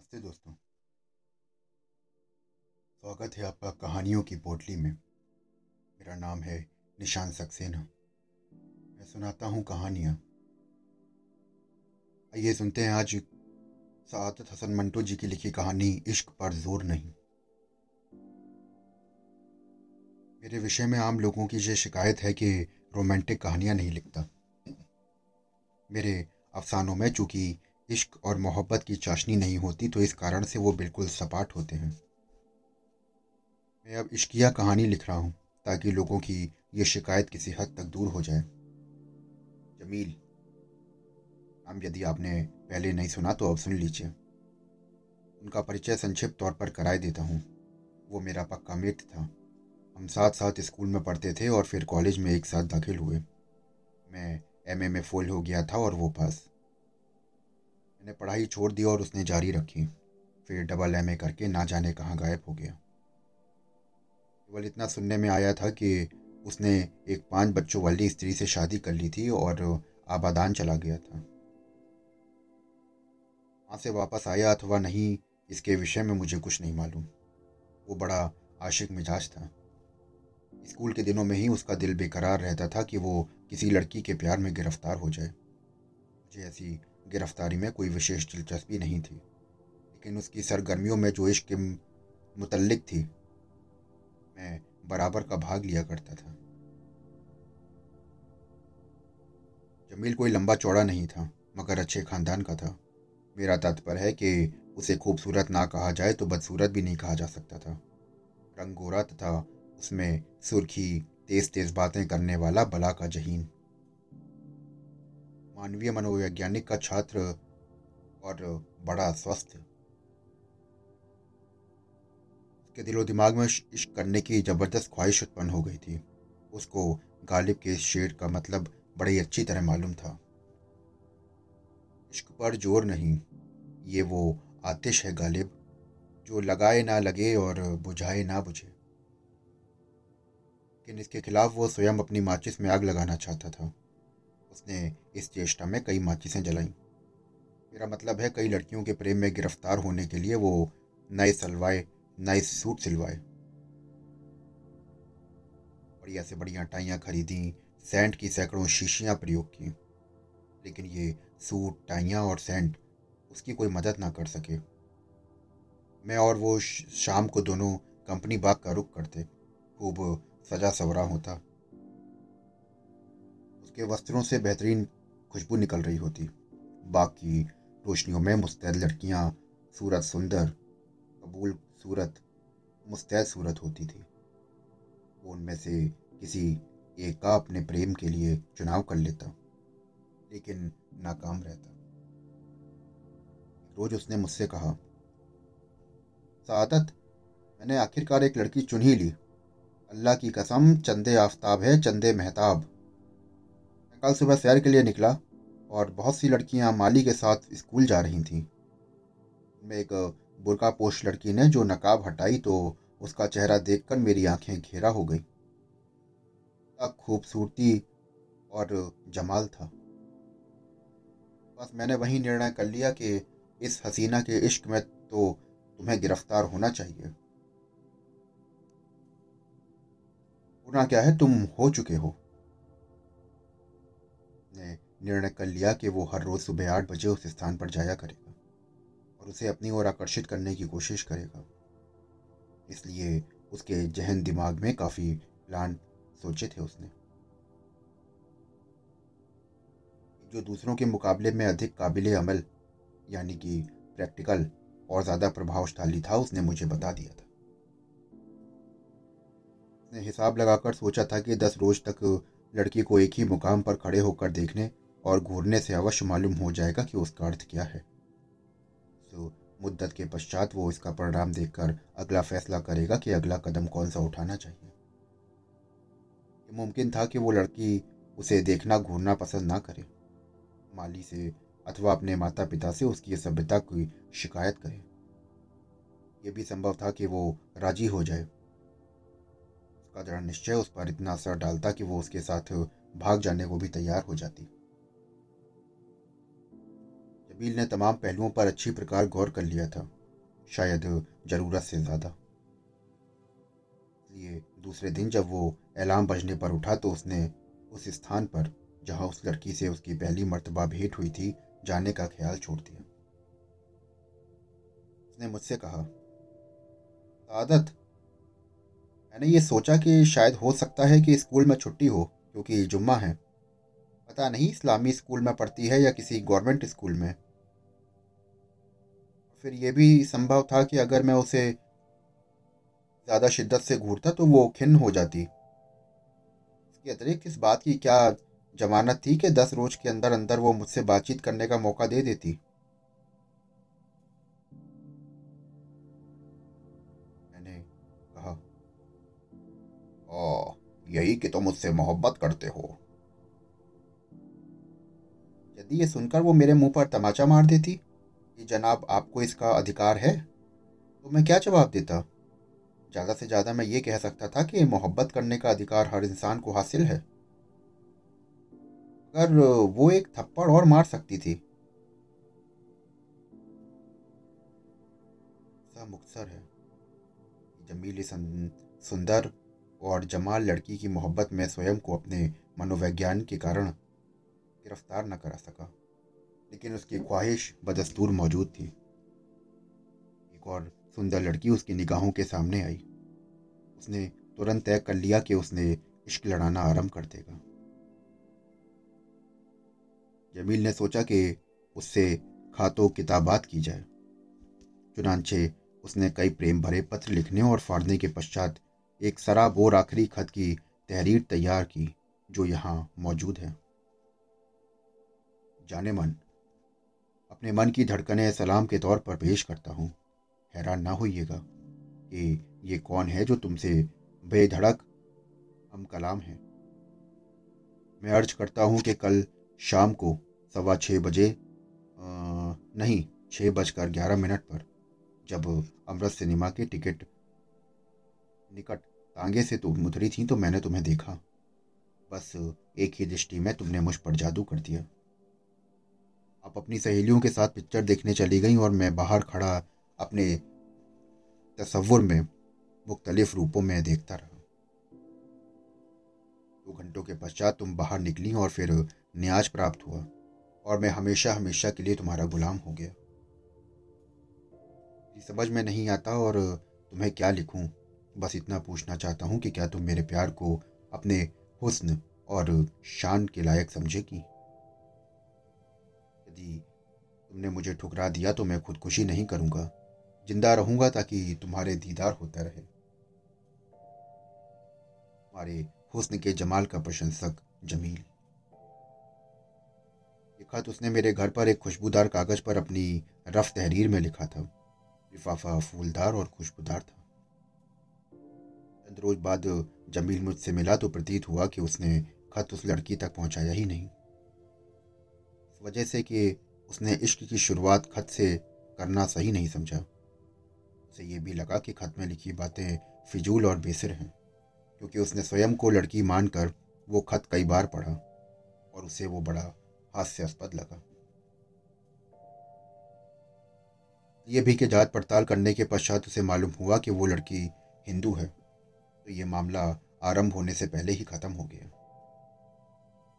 नमस्ते दोस्तों। स्वागत है आपका कहानियों की पोटली में। मेरा नाम है निशान सक्सेना। मैं सुनाता हूँ कहानियाँ। आइए सुनते हैं आज सादत हसन मंटो जी की लिखी कहानी इश्क पर ज़ोर नहीं। मेरे विषय में आम लोगों की ये शिकायत है कि रोमांटिक कहानियाँ नहीं लिखता। मेरे अफसानों में चूँकि इश्क और मोहब्बत की चाशनी नहीं होती तो इस कारण से वो बिल्कुल सपाट होते हैं। मैं अब इश्किया कहानी लिख रहा हूँ, ताकि लोगों की ये शिकायत किसी हद तक दूर हो जाए। जमील, नाम यदि आपने पहले नहीं सुना तो अब सुन लीजिए। उनका परिचय संक्षिप्त तौर पर कराए देता हूँ। वो मेरा पक्का मित्र था। हम साथ साथ स्कूल में पढ़ते थे और फिर कॉलेज में एक साथ दाखिल हुए। मैं एमए में फेल हो गया था और वो पास। मैंने पढ़ाई छोड़ दी और उसने जारी रखी। फिर डबल एमए करके ना जाने कहाँ गायब हो गया। केवल इतना सुनने में आया था कि उसने एक पाँच बच्चों वाली स्त्री से शादी कर ली थी और आबादान चला गया था। वहाँ से वापस आया अथवा नहीं, इसके विषय में मुझे कुछ नहीं मालूम। वो बड़ा आशिक मिजाज था। स्कूल के दिनों में ही उसका दिल बेकरार रहता था कि वो किसी लड़की के प्यार में गिरफ़्तार हो जाए। मुझे ऐसी गिरफ्तारी में कोई विशेष दिलचस्पी नहीं थी, लेकिन उसकी सरगर्मियों में जो इश्क के मुतलक थी, मैं बराबर का भाग लिया करता था। जमील कोई लंबा चौड़ा नहीं था, मगर अच्छे खानदान का था। मेरा तात्पर्य है कि उसे खूबसूरत ना कहा जाए तो बदसूरत भी नहीं कहा जा सकता था। रंग गोरा तथा उसमें सुर्खी तेज तेज बातें करने वाला बला का जहीन मानवीय मनोवैज्ञानिक का छात्र और बड़ा स्वस्थ। उसके दिलो दिमाग में इश्क करने की ज़बरदस्त ख्वाहिश उत्पन्न हो गई थी। उसको गालिब के शेर का मतलब बड़ी अच्छी तरह मालूम था। इश्क पर ज़ोर नहीं, ये वो आतिश है गालिब, जो लगाए ना लगे और बुझाए ना बुझे। लेकिन इसके खिलाफ वो स्वयं अपनी माचिस में आग लगाना चाहता था। उसने इस चेष्टा में कई माचिसें जलाईं। मेरा मतलब है कई लड़कियों के प्रेम में गिरफ़्तार होने के लिए वो नए सलवाए, नए सूट सिलवाए। बढ़िया से बढ़िया टाइयाँ खरीदी, सेंट की सैकड़ों शीशियाँ प्रयोग की। लेकिन ये सूट, टाइयाँ और सेंट उसकी कोई मदद ना कर सके। मैं और वो शाम को दोनों कंपनी बाग का रुख करते। खूब सजा सवरा होता। उसके वस्त्रों से बेहतरीन खुशबू निकल रही होती। बाकी रोशनियों में मुस्तैद लड़कियाँ सूरत सुंदर, कबूल सूरत, मुस्तैद सूरत होती थी। वो उनमें से किसी एक का अपने प्रेम के लिए चुनाव कर लेता, लेकिन नाकाम रहता। रोज उसने मुझसे कहा, सादत, मैंने आखिरकार एक लड़की चुन ही ली। अल्लाह की कसम, चंदे आफ्ताब है, चंदे महताब। कल सुबह सैर के लिए निकला और बहुत सी लड़कियाँ माली के साथ स्कूल जा रही थीं। उनमें एक बुरका पोश लड़की ने जो नकाब हटाई तो उसका चेहरा देखकर मेरी आँखें घेरा हो गई। खूबसूरती और जमाल था। बस मैंने वही निर्णय कर लिया कि इस हसीना के इश्क में तो तुम्हें गिरफ़्तार होना चाहिए। होना क्या है? तुम हो चुके हो। ने निर्णय कर लिया कि वो हर रोज़ सुबह आठ बजे उस स्थान पर जाया करेगा और उसे अपनी ओर आकर्षित करने की कोशिश करेगा। इसलिए उसके जहन दिमाग में काफ़ी प्लान सोचे थे उसने। जो दूसरों के मुकाबले में अधिक काबिल अमल, यानी कि प्रैक्टिकल और ज़्यादा प्रभावशाली था, उसने मुझे बता दिया था। उसने हिसाब लगाकर सोचा था कि दस रोज तक लड़की को एक ही मुकाम पर खड़े होकर देखने और घूरने से अवश्य मालूम हो जाएगा कि उसका अर्थ क्या है। तो मुद्दत के पश्चात वो इसका परिणाम देखकर अगला फैसला करेगा कि अगला कदम कौन सा उठाना चाहिए। मुमकिन था कि वो लड़की उसे देखना, घूरना पसंद ना करे। माली से अथवा अपने माता पिता से उसकी सभ्यता की शिकायत करे। यह भी संभव था कि वो राज़ी हो जाए। उसका दृढ़ निश्चय उस पर इतना असर डालता कि वो उसके साथ भाग जाने को भी तैयार हो जाती। जबील ने तमाम पहलुओं पर अच्छी प्रकार गौर कर लिया था। शायद ज़रूरत से ज़्यादा। इसलिए दूसरे दिन जब वो अलार्म बजने पर उठा तो उसने उस स्थान पर, जहाँ उस लड़की से उसकी पहली मर्तबा भेंट हुई थी, जाने का ख्याल छोड़ दिया। उसने मुझसे कहा, आदत मैंने ये सोचा कि शायद हो सकता है कि स्कूल में छुट्टी हो, क्योंकि जुम्मा है। पता नहीं इस्लामी स्कूल में पढ़ती है या किसी गवर्नमेंट स्कूल में। फिर यह भी संभव था कि अगर मैं उसे ज़्यादा शिद्दत से घूरता तो वो खिन्न हो जाती। इसके अतिरिक्त इस बात की क्या जमानत थी कि दस रोज के अंदर अंदर वो मुझसे बातचीत करने का मौका दे देती? ओ यही कि तुम मुझसे मोहब्बत करते हो। यदि ये सुनकर वो मेरे मुँह पर तमाचा मार देती, कि जनाब आपको इसका अधिकार है तो मैं क्या जवाब देता? ज़्यादा से ज़्यादा मैं ये कह सकता था कि मोहब्बत करने का अधिकार हर इंसान को हासिल है। अगर वो एक थप्पड़ और मार सकती थी। मुक्सर है। जमीली सुंदर और जमाल लड़की की मोहब्बत में स्वयं को अपने मनोवैज्ञान के कारण गिरफ़्तार न करा सका। लेकिन उसकी ख्वाहिश बदस्तूर मौजूद थी। एक और सुंदर लड़की उसकी निगाहों के सामने आई। उसने तुरंत तय कर लिया कि उसने इश्क लड़ाना आरंभ कर देगा। जमील ने सोचा कि उससे खातों किताबात की जाए। चुनानचे उसने कई प्रेम भरे पत्र लिखने और फाड़ने के पश्चात एक शराब और आखिरी खत की तहरीर तैयार की जो यहाँ मौजूद है। जाने मन अपने मन की धड़कने सलाम के तौर पर पेश करता हूँ। हैरान ना होइएगा कि ये कौन है जो तुमसे बेधड़क हम कलाम हैं। मैं अर्ज़ करता हूँ कि कल शाम को सवा छः बजे आ, नहीं छः बजकर ग्यारह मिनट पर जब अमृत सिनेमा के टिकट निकट तांगे से तुम उतरी थी तो मैंने तुम्हें देखा। बस एक ही दृष्टि में तुमने मुझ पर जादू कर दिया। आप अपनी सहेलियों के साथ पिक्चर देखने चली गई और मैं बाहर खड़ा अपने तस्वुर में मुख्तलिफ़ रूपों में देखता रहा। दो घंटों के पश्चात तुम बाहर निकली और फिर न्याज प्राप्त हुआ और मैं हमेशा हमेशा के लिए तुम्हारा गुलाम हो गया। समझ में नहीं आता और तुम्हें क्या लिखूं? बस इतना पूछना चाहता हूँ कि क्या तुम मेरे प्यार को अपने हुस्न और शान के लायक समझेगी? यदि तुमने मुझे ठुकरा दिया तो मैं खुदकुशी नहीं करूँगा। ज़िंदा रहूँगा ताकि तुम्हारे दीदार होता रहे। तुम्हारे हुस्न के जमाल का प्रशंसक जमील। खत उसने मेरे घर पर एक खुशबूदार कागज़ पर अपनी रफ तहरीर में लिखा था। लिफाफा फूलदार और खुशबूदार था। चंद रोज बाद जमील मुझसे मिला तो प्रतीत हुआ कि उसने खत उस लड़की तक पहुँचाया ही नहीं। इस वजह से कि उसने इश्क की शुरुआत खत से करना सही नहीं समझा। उसे ये भी लगा कि खत में लिखी बातें फिजूल और बेसिर हैं, क्योंकि उसने स्वयं को लड़की मानकर वो खत कई बार पढ़ा और उसे वो बड़ा हास्यास्पद लगा। ये भी कि जाँच पड़ताल करने के पश्चात उसे मालूम हुआ कि वो लड़की हिंदू है। तो ये मामला आरंभ होने से पहले ही खत्म हो गया।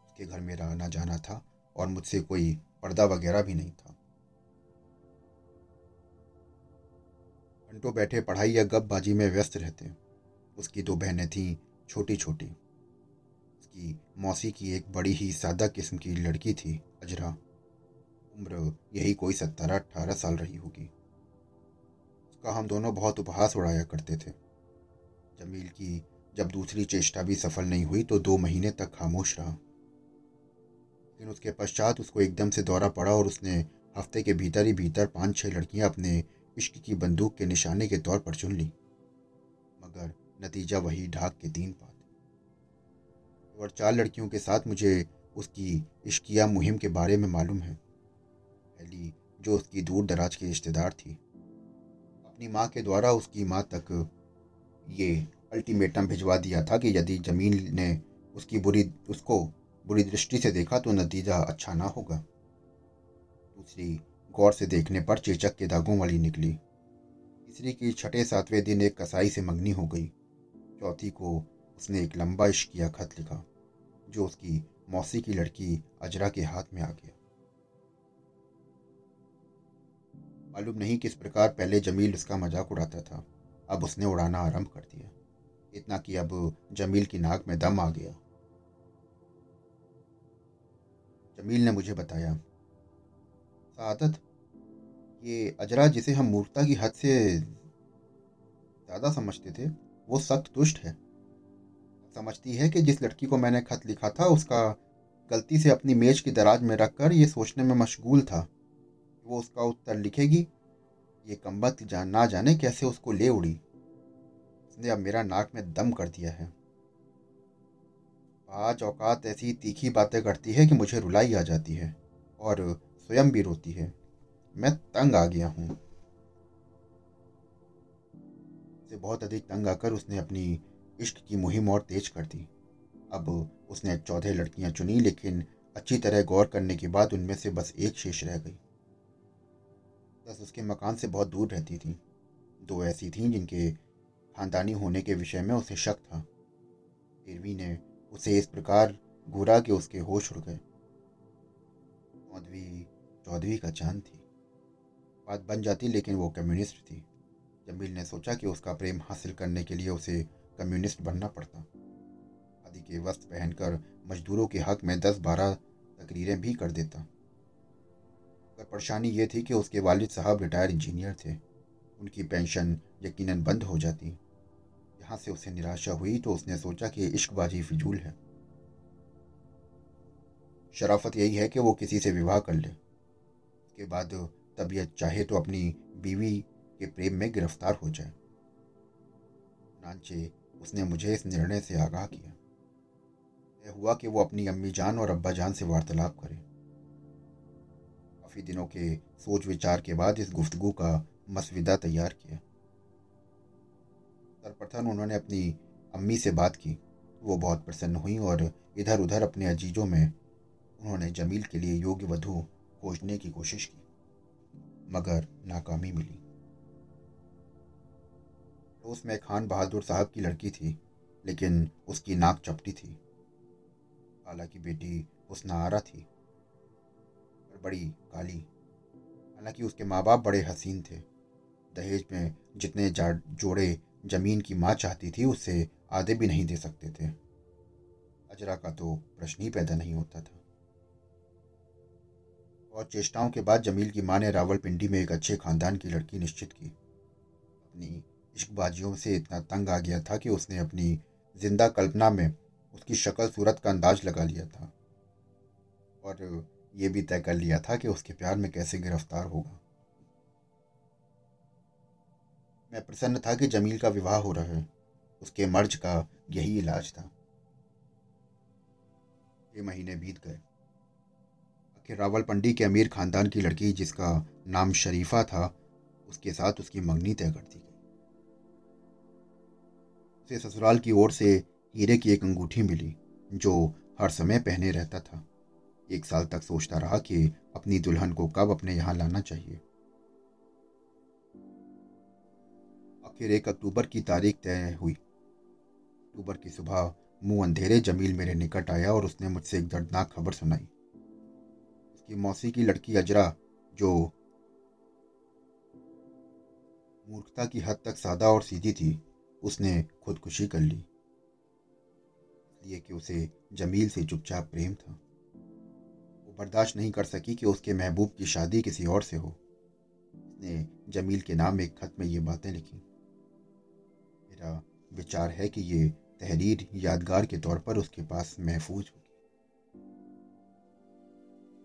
उसके घर मेरा आना जाना था और मुझसे कोई पर्दा वगैरह भी नहीं था। घंटों बैठे पढ़ाई या गपबाजी में व्यस्त रहते उसकी दो बहनें थीं छोटी छोटी उसकी मौसी की एक बड़ी ही सादा किस्म की लड़की थी, अजरा। उम्र यही कोई सत्तारह अट्ठारह साल रही होगी। उसका हम दोनों बहुत उपहास उड़ाया करते थे। जमील की जब दूसरी चेष्टा भी सफल नहीं हुई तो दो महीने तक खामोश रहा। लेकिन उसके पश्चात उसको एकदम से दौरा पड़ा और उसने हफ़्ते के भीतर ही भीतर पाँच छह लड़कियाँ अपने इश्क की बंदूक के निशाने के तौर पर चुन ली। मगर नतीजा वही ढाक के तीन पात और चार लड़कियों के साथ मुझे उसकी इश्किया मुहिम के बारे में मालूम है। पहली, जो उसकी दूर दराज की रिश्तेदार थी। अपनी माँ के द्वारा उसकी माँ तक ये अल्टीमेटम भिजवा दिया था कि यदि ज़मीन ने उसकी बुरी, उसको बुरी दृष्टि से देखा तो नतीजा अच्छा ना होगा। दूसरी गौर से देखने पर चेचक के दागों वाली निकली। तीसरी की छठे सातवें दिन एक कसाई से मंगनी हो गई। चौथी को उसने एक लंबा इश्किया खत लिखा, जो उसकी मौसी की लड़की अजरा के हाथ में आ गया। मालूम नहीं किस प्रकार पहले जमील उसका मज़ाक उड़ाता था। अब उसने उड़ाना आरंभ कर दिया, इतना कि अब जमील की नाक में दम आ गया। जमील ने मुझे बताया, सादत, ये अजरा जिसे हम मूर्खता की हद से ज़्यादा समझते थे, वो सख्त दुष्ट है। समझती है कि जिस लड़की को मैंने खत लिखा था, उसका गलती से अपनी मेज की दराज में रखकर ये सोचने में मशगूल था वो उसका उत्तर लिखेगी ये कम्बत जान ना जाने कैसे उसको ले उड़ी। उसने अब मेरा नाक में दम कर दिया है। आज औकात ऐसी तीखी बातें करती है कि मुझे रुलाई आ जाती है और स्वयं भी रोती है। मैं तंग आ गया हूँ। से बहुत अधिक तंग आकर उसने अपनी इश्क की मुहिम और तेज कर दी। अब उसने चौदह लड़कियाँ चुनी, लेकिन अच्छी तरह गौर करने के बाद उनमें से बस एक शेष रह गई। दस उसके मकान से बहुत दूर रहती थी। दो ऐसी थीं जिनके खानदानी होने के विषय में उसे शक था। इरवी ने उसे इस प्रकार घूरा कि उसके होश उड़ गए। चौधरी चौधरी का चाँद थी। बात बन जाती लेकिन वो कम्युनिस्ट थी। जमील ने सोचा कि उसका प्रेम हासिल करने के लिए उसे कम्युनिस्ट बनना पड़ता। आदि के वस्त्र पहनकर मजदूरों के हक में दस बारह तकरीरें भी कर देता। पर परेशानी ये थी कि उसके वालिद साहब रिटायर इंजीनियर थे। उनकी पेंशन यकीनन बंद हो जाती। यहाँ से उसे निराशा हुई तो उसने सोचा कि इश्कबाजी फिजूल है। शराफत यही है कि वो किसी से विवाह कर ले। उसके बाद तबीयत चाहे तो अपनी बीवी के प्रेम में गिरफ़्तार हो जाए। नानचे, उसने मुझे इस निर्णय से आगाह किया। हुआ कि वो अपनी अम्मी जान और अब्बा जान से वार्तालाप करे। काफ़ी दिनों के सोच विचार के बाद इस गुफ्तगु का मसविदा तैयार किया। सर्वप्रथम उन्होंने अपनी अम्मी से बात की। वो बहुत प्रसन्न हुई और इधर उधर अपने अजीजों में उन्होंने जमील के लिए योग्य वधु खोजने की कोशिश की, मगर नाकामी मिली। उसमें खान बहादुर साहब की लड़की थी, लेकिन उसकी नाक चपटी थी। हालाँकि बेटी आरा थी। बड़ी, काली। हालाँकि उसके माँ बाप बड़े हसीन थे। दहेज में जितने जोड़े ज़मीन की माँ चाहती थी उससे आधे भी नहीं दे सकते थे। अजरा का तो प्रश्न ही पैदा नहीं होता था। और चेष्टाओं के बाद जमील की माँ ने रावलपिंडी में एक अच्छे खानदान की लड़की निश्चित की। अपनी इश्कबाजियों से इतना तंग आ गया था कि उसने अपनी ज़िंदा कल्पना में उसकी शक्ल सूरत का अंदाज लगा लिया था। और ये भी तय कर लिया था कि उसके प्यार में कैसे गिरफ़्तार होगा। मैं प्रसन्न था कि जमील का विवाह हो रहा है। उसके मर्ज का यही इलाज था। ये महीने बीत गए। आखिर रावलपंडी के अमीर खानदान की लड़की जिसका नाम शरीफा था, उसके साथ उसकी मंगनी तय कर दी गई। उसे ससुराल की ओर से हीरे की एक अंगूठी मिली, जो हर समय पहने रहता था। एक साल तक सोचता रहा कि अपनी दुल्हन को कब अपने यहाँ लाना चाहिए। आखिर एक अक्टूबर की तारीख तय हुई। अक्टूबर की सुबह मुँह अंधेरे जमील मेरे निकट आया और उसने मुझसे एक दर्दनाक खबर सुनाई। उसकी मौसी की लड़की अजरा, जो मूर्खता की हद तक सादा और सीधी थी, उसने खुदकुशी कर ली। इसलिए कि उसे जमील से चुपचाप प्रेम था। बर्दाश्त नहीं कर सकी कि उसके महबूब की शादी किसी और से हो। उसने जमील के नाम एक खत में ये बातें लिखी। मेरा विचार है कि ये तहरीर यादगार के तौर पर उसके पास महफूज होगी।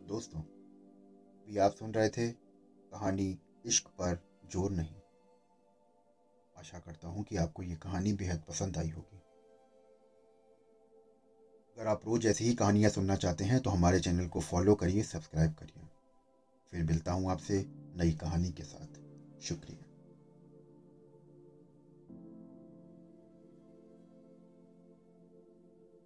दोस्तों भी आप सुन रहे थे कहानी इश्क पर ज़ोर नहीं। आशा करता हूँ कि आपको ये कहानी बेहद पसंद आई होगी। अगर आप रोज़ ऐसी ही कहानियाँ सुनना चाहते हैं तो हमारे चैनल को फॉलो करिए, सब्सक्राइब करिए। फिर मिलता हूँ आपसे नई कहानी के साथ। शुक्रिया।